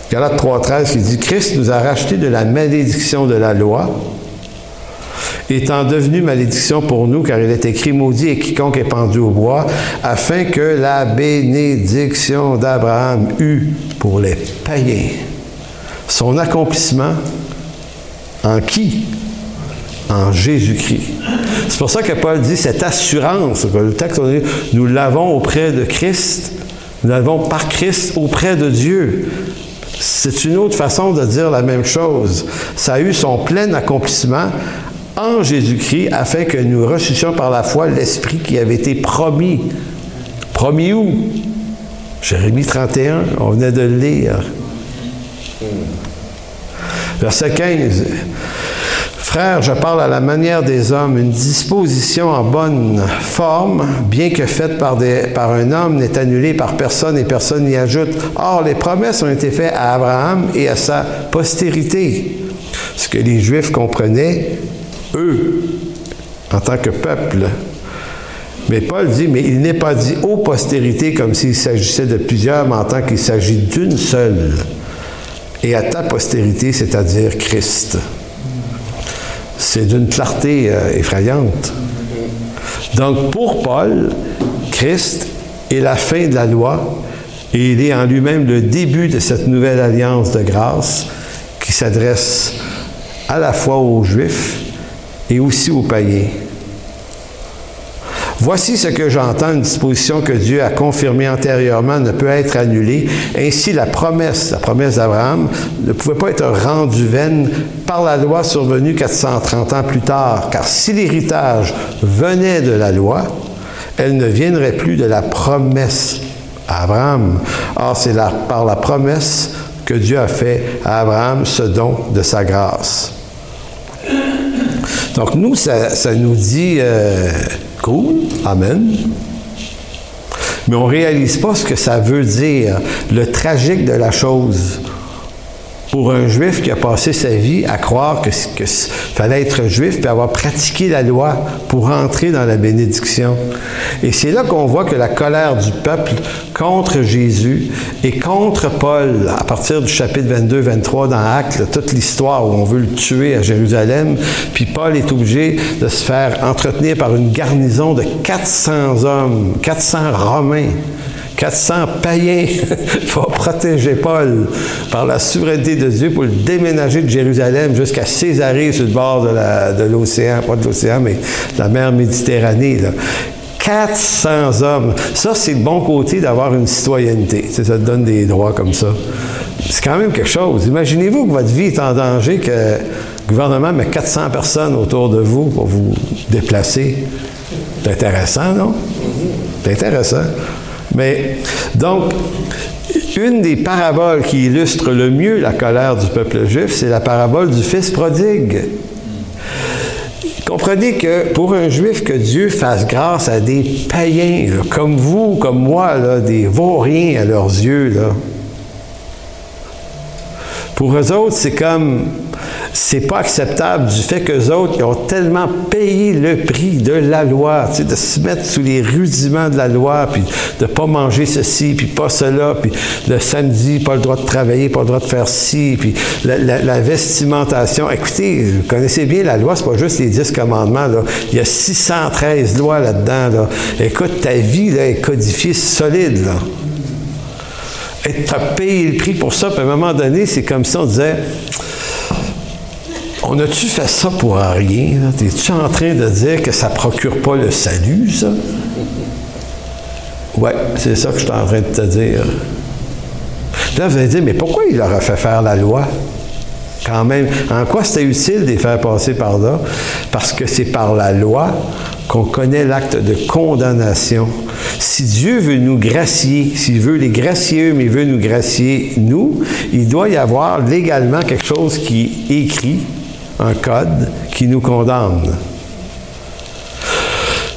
Galates 3, 13 qui dit Christ nous a rachetés de la malédiction de la loi, étant devenu malédiction pour nous, car il est écrit maudit et quiconque est pendu au bois, afin que la bénédiction d'Abraham eût pour les païens son accomplissement en qui? En Jésus-Christ. C'est pour ça que Paul dit cette assurance, le texte, dit, nous l'avons auprès de Christ, nous l'avons par Christ auprès de Dieu. C'est une autre façon de dire la même chose. Ça a eu son plein accomplissement en Jésus-Christ afin que nous reçussions par la foi l'Esprit qui avait été promis. Promis où? Jérémie 31, on venait de le lire. Verset 15. Frère, je parle à la manière des hommes. Une disposition en bonne forme, bien que faite par, des, par un homme, n'est annulée par personne et personne n'y ajoute. Or, les promesses ont été faites à Abraham et à sa postérité. Ce que les Juifs comprenaient, eux, en tant que peuple. Mais Paul dit, mais il n'est pas dit aux postérités comme s'il s'agissait de plusieurs, mais en tant qu'il s'agit d'une seule. Et à ta postérité, c'est-à-dire Christ c'est d'une clarté euh, effrayante. Donc pour Paul, Christ est la fin de la loi et il est en lui-même le début de cette nouvelle alliance de grâce qui s'adresse à la fois aux Juifs et aussi aux païens. Voici ce que j'entends, une disposition que Dieu a confirmée antérieurement ne peut être annulée. Ainsi, la promesse, la promesse d'Abraham, ne pouvait pas être rendue vaine par la loi survenue 430 ans plus tard, car si l'héritage venait de la loi, elle ne viendrait plus de la promesse à Abraham. Or, c'est par la promesse que Dieu a fait à Abraham ce don de sa grâce. Donc, nous, ça, nous dit... Euh, Amen. Mais on ne réalise pas ce que ça veut dire, le tragique de la chose pour un juif qui a passé sa vie à croire que, fallait être juif et avoir pratiqué la loi pour entrer dans la bénédiction. Et c'est là qu'on voit que la colère du peuple contre Jésus et contre Paul, à partir du chapitre 22-23 dans Actes, toute l'histoire où on veut le tuer à Jérusalem, puis Paul est obligé de se faire entretenir par une garnison de 400 hommes, 400 Romains 400 païens pour protéger Paul par la souveraineté de Dieu pour le déménager de Jérusalem jusqu'à Césarée sur le bord de l'océan, pas de l'océan, mais de la mer Méditerranée. 400 hommes. Ça, c'est le bon côté d'avoir une citoyenneté. ça te donne des droits comme ça. C'est quand même quelque chose. Imaginez-vous que votre vie est en danger, que le gouvernement met 400 personnes autour de vous pour vous déplacer. C'est intéressant, non? C'est intéressant. Mais donc, une des paraboles qui illustre le mieux la colère du peuple juif, c'est la parabole du fils prodigue. Comprenez que pour un juif, que Dieu fasse grâce à des païens, comme vous, comme moi, des vauriens à leurs yeux, là. pour eux autres, c'est comme c'est pas acceptable du fait qu'eux autres ont tellement payé le prix de la loi, de se mettre sous les rudiments de la loi, puis de pas manger ceci, puis pas cela, puis le samedi, pas le droit de travailler, pas le droit de faire ci, puis la, vestimentation. Écoutez, vous connaissez bien la loi, c'est pas juste les dix commandements, là. Il y a 613 lois là-dedans, là. Écoute, ta vie là, est codifiée solide, là. Et tu as payé le prix pour ça, puis à un moment donné, c'est comme si on disait on a-tu fait ça pour rien? Es-tu en train de dire que ça ne procure pas le salut, ça? Oui, c'est ça que je suis en train de te dire. Là, vous allez dire, mais pourquoi il leur a fait faire la loi? quand même. En quoi c'était utile de les faire passer par là? Parce que c'est par la loi qu'on connaît l'acte de condamnation. Si Dieu veut nous gracier, s'il veut les gracier eux, mais il veut nous gracier nous, il doit y avoir légalement quelque chose qui écrit, un code, qui nous condamne.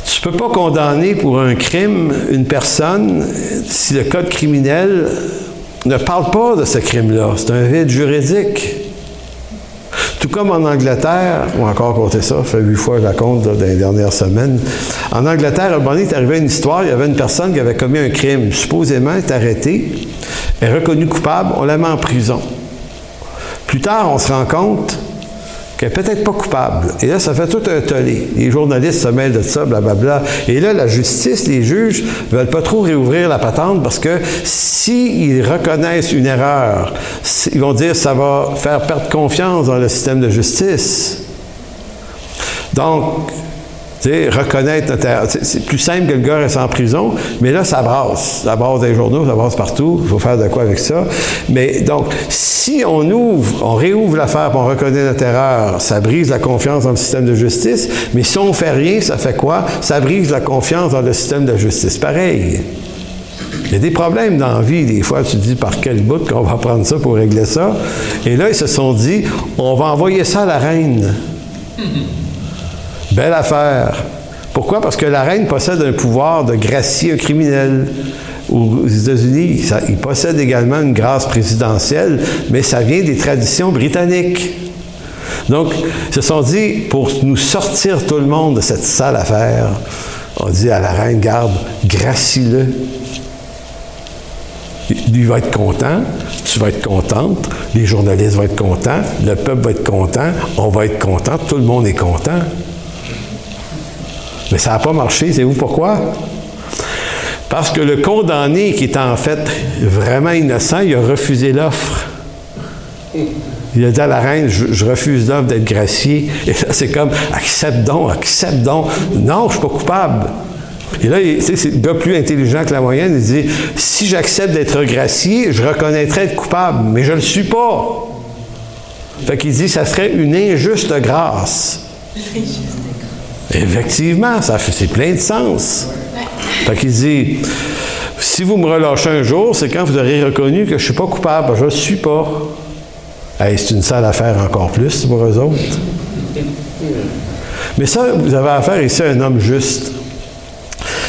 Tu ne peux pas condamner pour un crime une personne si le code criminel ne parle pas de ce crime-là. C'est un vide juridique. Tout comme en Angleterre, ou encore compter ça, fait huit fois que je la compte dans les dernières semaines. En Angleterre, à un moment donné, est arrivé une histoire, il y avait une personne qui avait commis un crime. Supposément, elle est arrêtée, est reconnue coupable, on la met en prison. Plus tard, on se rend compte qu'elle n'est peut-être pas coupable. Et là, ça fait tout un tollé. Les journalistes se mêlent de ça, blablabla. Et là, la justice, les juges, ne veulent pas trop réouvrir la patente parce que s'ils reconnaissent une erreur, ils vont dire que ça va faire perdre confiance dans le système de justice. Donc, reconnaître C'est plus simple que le gars reste en prison, mais là, ça brasse. Ça brasse des journaux, ça brasse partout. Il faut faire de quoi avec ça. Mais donc, si on ouvre, on réouvre l'affaire on reconnaît notre erreur, ça brise la confiance dans le système de justice. Mais si on fait rien, ça fait quoi? Ça brise la confiance dans le système de justice. Pareil. Il y a des problèmes dans la vie. Des fois, tu te dis par quel bout qu'on va prendre ça pour régler ça. Et là, ils se sont dit, on va envoyer ça à la reine. Belle affaire. Pourquoi? Parce que la reine possède un pouvoir de gracier un criminel. Aux États-Unis, il possède également une grâce présidentielle, mais ça vient des traditions britanniques. Donc, ils se sont dit, pour nous sortir tout le monde de cette sale affaire, on dit à la reine, garde, gracie-le. Lui va être content, tu vas être contente, les journalistes vont être contents, le peuple va être content, on va être content, tout le monde est content. Mais ça n'a pas marché. Savez-vous pourquoi? Parce que le condamné, qui était en fait vraiment innocent, il a refusé l'offre. Il a dit à la reine, je, refuse l'offre d'être gracié. Et là, c'est comme, accepte donc, accepte donc. Non, je ne suis pas coupable. Et là, c'est le gars plus intelligent que la moyenne. Il dit, si j'accepte d'être gracié, je reconnaîtrai être coupable, mais je ne le suis pas. Fait qu'il dit, ça serait une injuste grâce. Effectivement, ça c'est plein de sens. Fait qu'il dit, si vous me relâchez un jour, c'est quand vous aurez reconnu que je ne suis pas coupable. Je ne suis pas. c'est une sale affaire encore plus pour eux autres. Mais ça, vous avez affaire ici à un homme juste.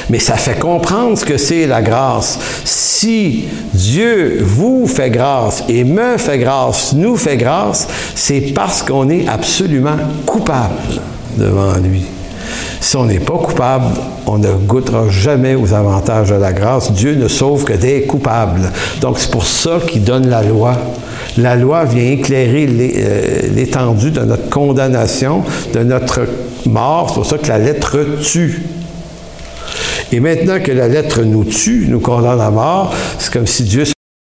Mais ça fait comprendre ce que c'est la grâce. Si Dieu vous fait grâce et me fait grâce, nous fait grâce, c'est parce qu'on est absolument coupable devant lui. Si on n'est pas coupable, on ne goûtera jamais aux avantages de la grâce. Dieu ne sauve que des coupables. Donc c'est pour ça qu'il donne la loi. La loi vient éclairer euh, l'étendue de notre condamnation, de notre mort. C'est pour ça que la lettre tue. Et maintenant que la lettre nous tue, nous condamne à mort, c'est comme si Dieu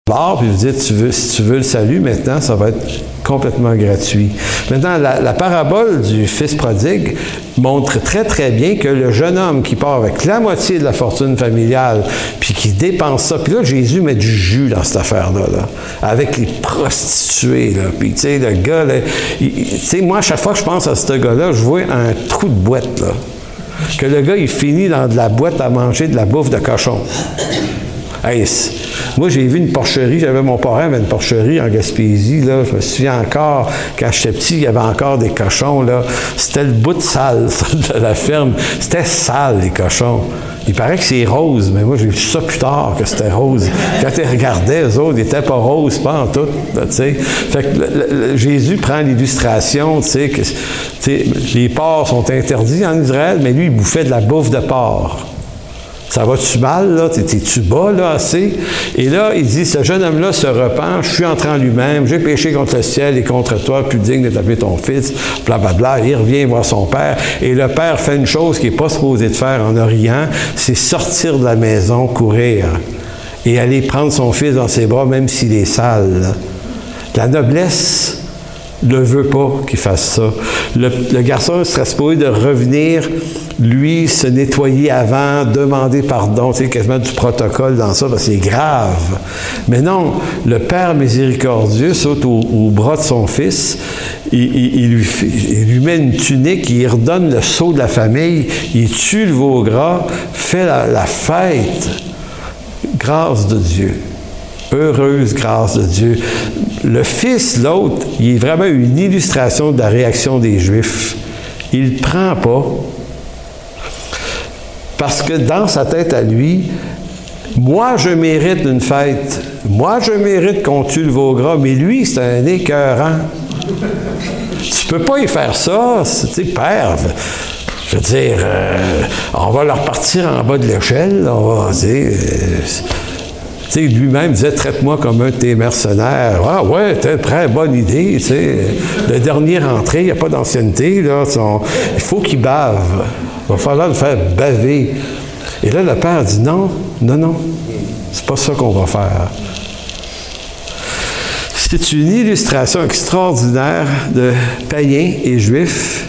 puis vous dites, tu veux, si tu veux le salut, maintenant, ça va être complètement gratuit. Maintenant, la, parabole du fils prodigue montre très, très bien que le jeune homme qui part avec la moitié de la fortune familiale, puis qui dépense ça, puis là, Jésus met du jus dans cette affaire-là, avec les prostituées, là. Puis, tu sais, le gars, tu sais, moi, à chaque fois que je pense à ce gars-là, je vois un trou de boîte, là. Que le gars, il finit dans de la boîte à manger de la bouffe de cochon. Moi, j'ai vu une porcherie, j'avais mon parrain avait une porcherie en Gaspésie, là, je me souviens encore, quand j'étais petit, il y avait encore des cochons, là. C'était le bout de salle, de la ferme. C'était sale, les cochons. Il paraît que c'est rose, mais moi, j'ai vu ça plus tard que c'était rose. Quand tu regardais, eux autres, ils n'étaient pas roses, pas en tout, tu sais. Fait que Jésus prend l'illustration, tu sais, que les porcs sont interdits en Israël, mais lui, il bouffait de la bouffe de porc. Ça va-tu mal, là? T'es-tu bas, là, assez? Et là, il dit, ce jeune homme-là se repent, je suis entré en lui-même, j'ai péché contre le ciel et contre toi, plus digne d'établir ton fils, blablabla. Il revient voir son père. Et le père fait une chose qu'il n'est pas supposé de faire en Orient, c'est sortir de la maison, courir et aller prendre son fils dans ses bras, même s'il est sale. La noblesse ne veut pas qu'il fasse ça. Le, garçon serait supposé de revenir, lui, se nettoyer avant, demander pardon, sais, quasiment du protocole dans ça, parce c'est grave. Mais non, le Père miséricordieux saute au, bras de son fils, il, lui, lui, met une tunique, il redonne le sceau de la famille, il tue le veau gras, fait la fête. Grâce de Dieu. Heureuse grâce de Dieu. Le Fils, l'autre, il est vraiment une illustration de la réaction des Juifs. Il ne prend pas. Parce que dans sa tête à lui, moi, je mérite une fête. Moi, je mérite qu'on tue le veau mais lui, c'est un écœurant. Tu peux pas y faire ça. Sais, père, je veux dire, euh, on va leur partir en bas de l'échelle. On va, dire lui-même disait Traite-moi comme un de tes mercenaires. Ah ouais, t'es très bonne idée. sais. Le dernier rentré, il n'y a pas d'ancienneté. Là, il faut qu'il bave. Il va falloir le faire baver. Et là, le père dit Non, non, non. C'est pas ça qu'on va faire. C'est une illustration extraordinaire de païens et juifs.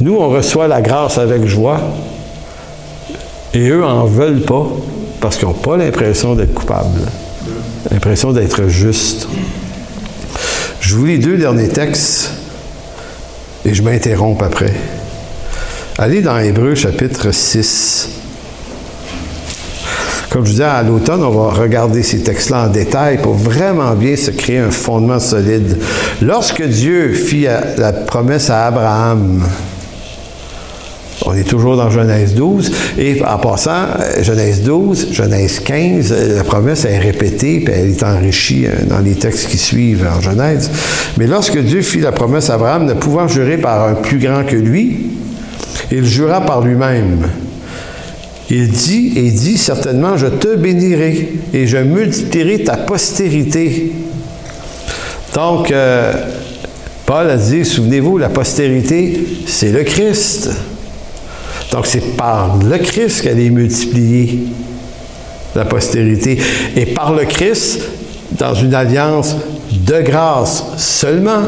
Nous, on reçoit la grâce avec joie. Et eux en veulent pas parce qu'ils n'ont pas l'impression d'être coupables, l'impression d'être justes. Je vous lis deux derniers textes et je m'interromps après. Allez dans Hébreu chapitre 6. Comme je disais, à l'automne, on va regarder ces textes-là en détail pour vraiment bien se créer un fondement solide. Lorsque Dieu fit la promesse à Abraham, on est toujours dans Genèse 12. Et en passant, euh, Genèse 12, Genèse 15, euh, la promesse est répétée, puis elle est enrichie euh, dans les textes qui suivent en Genèse. Mais lorsque Dieu fit la promesse à Abraham, ne pouvant jurer par un plus grand que lui, il jura par lui-même. Il dit et dit certainement, je te bénirai et je multiplierai ta postérité. Donc, Paul a dit, souvenez-vous, la postérité, c'est le Christ. Donc c'est par le Christ qu'elle est multipliée, la postérité. Et par le Christ, dans une alliance de grâce seulement.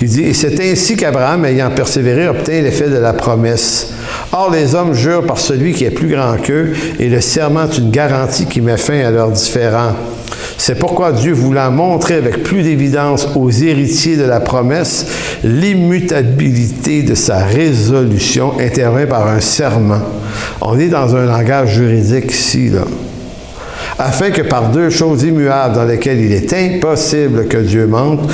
Il dit, et c'est ainsi qu'Abraham, ayant persévéré, obtint l'effet de la promesse. Or, les hommes jurent par celui qui est plus grand qu'eux, et le serment est une garantie qui met fin à leurs différends. C'est pourquoi Dieu voulant montrer avec plus d'évidence aux héritiers de la promesse l'immutabilité de sa résolution intervient par un serment. On est dans un langage juridique ici, là. Afin que par deux choses immuables dans lesquelles il est impossible que Dieu mente,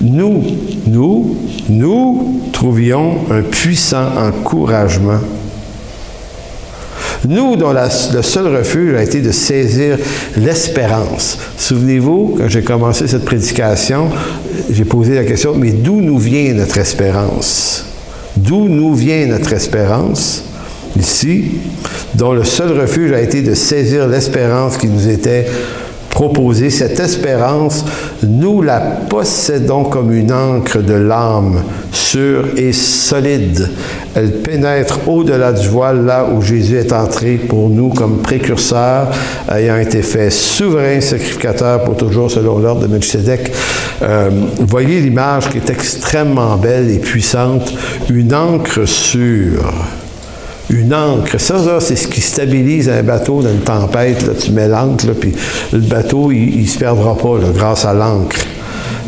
nous, nous, nous trouvions un puissant encouragement nous, dont le seul refuge a été de saisir l'espérance. Souvenez-vous, quand j'ai commencé cette prédication, j'ai posé la question, mais d'où nous vient notre espérance? D'où nous vient notre espérance? Ici, dont le seul refuge a été de saisir l'espérance qui nous était proposée. Cette espérance, nous la possédons comme une encre de l'âme, sûre et solide. Elle pénètre au-delà du voile, là où Jésus est entré pour nous comme précurseur, ayant été fait souverain sacrificateur pour toujours selon l'ordre de Melchizedek. Euh, voyez l'image qui est extrêmement belle et puissante, une encre sûre une encre. Ça, c'est ce qui stabilise un bateau dans une tempête. Là. Tu mets l'encre, puis le bateau, il ne se perdra pas grâce à l'encre.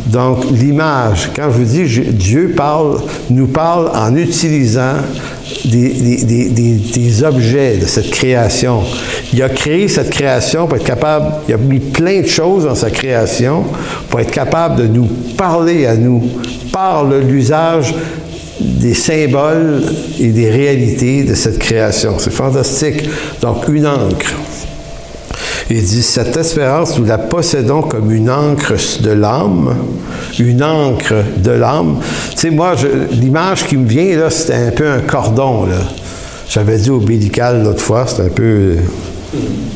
Donc, l'image, quand je vous dis, Dieu parle, nous parle en utilisant des, objets de cette création. Il a créé cette création pour être capable, il a mis plein de choses dans sa création pour être capable de nous parler à nous par l'usage des symboles et des réalités de cette création. C'est fantastique. Donc, une encre. Il dit, cette espérance, nous la possédons comme une encre de l'âme, une encre de l'âme. Tu sais, moi, l'image qui me vient, là, c'était un peu un cordon, là. J'avais dit ombilical l'autre fois, c'était un peu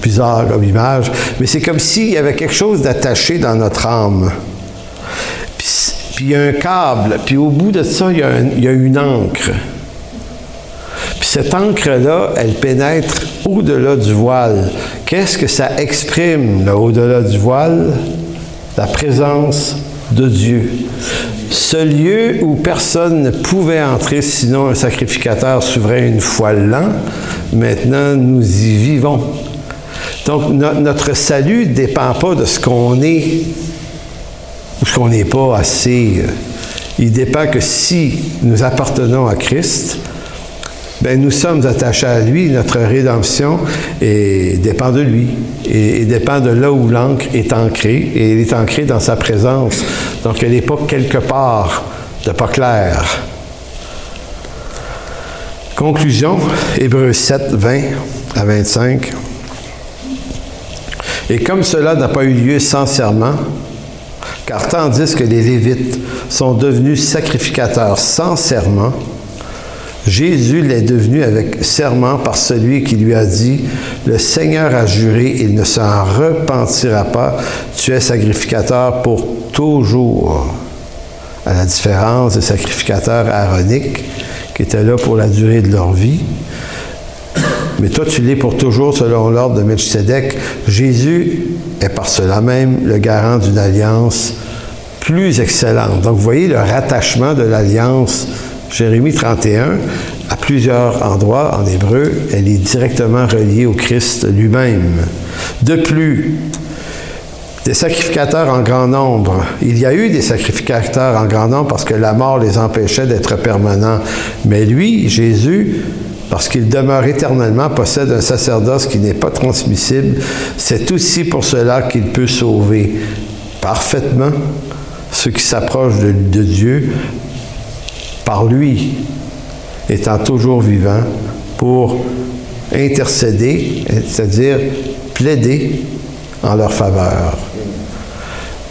bizarre comme image, mais c'est comme s'il y avait quelque chose d'attaché dans notre âme puis il y a un câble, puis au bout de ça, il y a, une encre. Puis cette encre-là, elle pénètre au-delà du voile. Qu'est-ce que ça exprime, au-delà du voile? La présence de Dieu. Ce lieu où personne ne pouvait entrer sinon un sacrificateur souverain une fois l'an, maintenant nous y vivons. Donc notre salut ne dépend pas de ce qu'on est ou qu'on n'est pas assez. Euh, il dépend que si nous appartenons à Christ, ben, nous sommes attachés à lui, notre rédemption dépend de lui et, dépend de là où l'encre est ancrée et elle est ancrée dans sa présence. Donc elle n'est pas quelque part de pas clair. Conclusion, Hébreu 7, 20 à 25. Et comme cela n'a pas eu lieu sans serment, car tandis que les Lévites sont devenus sacrificateurs sans serment, Jésus l'est devenu avec serment par celui qui lui a dit, Le Seigneur a juré, il ne s'en repentira pas, tu es sacrificateur pour toujours. À la différence des sacrificateurs aaroniques qui étaient là pour la durée de leur vie. Mais toi, tu l'es pour toujours selon l'ordre de Melchizedek. Jésus est par cela même le garant d'une alliance plus excellente. Donc, vous voyez le rattachement de l'alliance Jérémie 31, à plusieurs endroits en hébreu, elle est directement reliée au Christ lui-même. De plus, des sacrificateurs en grand nombre. Il y a eu des sacrificateurs en grand nombre parce que la mort les empêchait d'être permanents. Mais lui, Jésus, parce qu'il demeure éternellement, possède un sacerdoce qui n'est pas transmissible. C'est aussi pour cela qu'il peut sauver parfaitement ceux qui s'approchent de, Dieu par lui, étant toujours vivant, pour intercéder, c'est-à-dire plaider en leur faveur.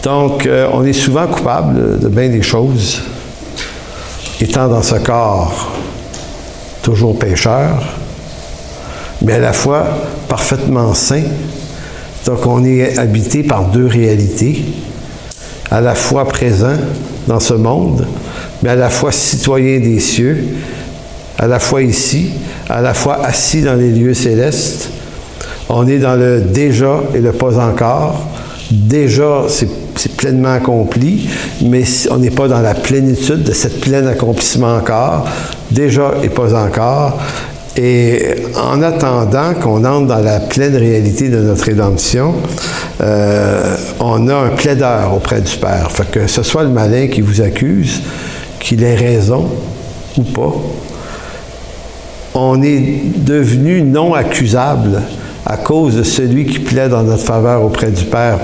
Donc, euh, on est souvent coupable de bien des choses, étant dans ce corps toujours pécheur, mais à la fois parfaitement saint. Donc, on est habité par deux réalités, à la fois présent dans ce monde, mais à la fois citoyen des cieux, à la fois ici, à la fois assis dans les lieux célestes. On est dans le déjà et le pas encore. Déjà, c'est pleinement accompli, mais on n'est pas dans la plénitude de cette plein accomplissement encore. Déjà et pas encore. Et en attendant qu'on entre dans la pleine réalité de notre rédemption, euh, on a un plaideur auprès du Père. Fait que ce soit le malin qui vous accuse, qu'il ait raison ou pas, on est devenu non accusable à cause de celui qui plaide en notre faveur auprès du Père.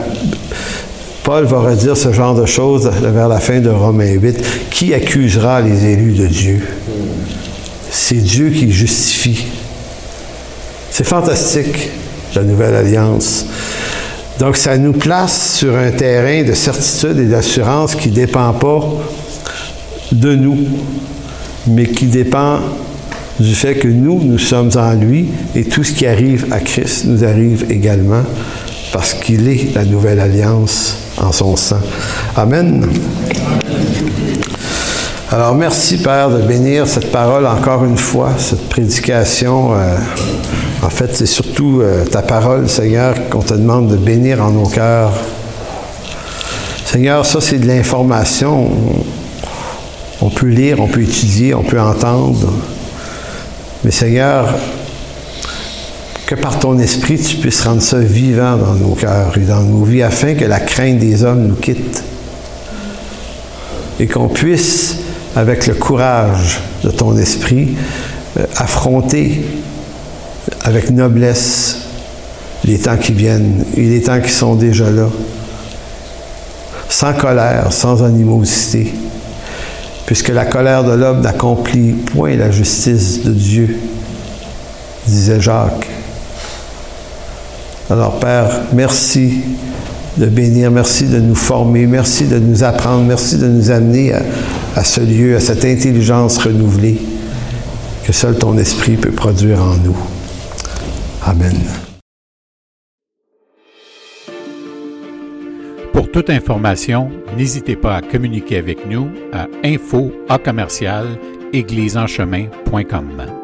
Paul va redire ce genre de choses vers la fin de Romains 8. Qui accusera les élus de Dieu? C'est Dieu qui justifie. C'est fantastique, la nouvelle alliance. Donc, ça nous place sur un terrain de certitude et d'assurance qui ne dépend pas de nous, mais qui dépend du fait que nous, nous sommes en lui et tout ce qui arrive à Christ nous arrive également parce qu'il est la nouvelle alliance en son sang. Amen. Alors merci Père de bénir cette parole encore une fois, cette prédication. Euh, en fait, c'est surtout euh, ta parole, Seigneur, qu'on te demande de bénir en nos cœurs. Seigneur, ça c'est de l'information. On peut lire, on peut étudier, on peut entendre. Mais Seigneur, que par ton esprit, tu puisses rendre ça vivant dans nos cœurs et dans nos vies afin que la crainte des hommes nous quitte. Et qu'on puisse, avec le courage de ton esprit, euh, affronter avec noblesse les temps qui viennent. Et les temps qui sont déjà là, sans colère, sans animosité. Puisque la colère de l'homme n'accomplit point la justice de Dieu, disait Jacques. Alors Père, merci de bénir, merci de nous former, merci de nous apprendre, merci de nous amener à, ce lieu, à cette intelligence renouvelée que seul ton esprit peut produire en nous. Amen. Pour toute information, n'hésitez pas à communiquer avec nous à info égliseenchemin.com.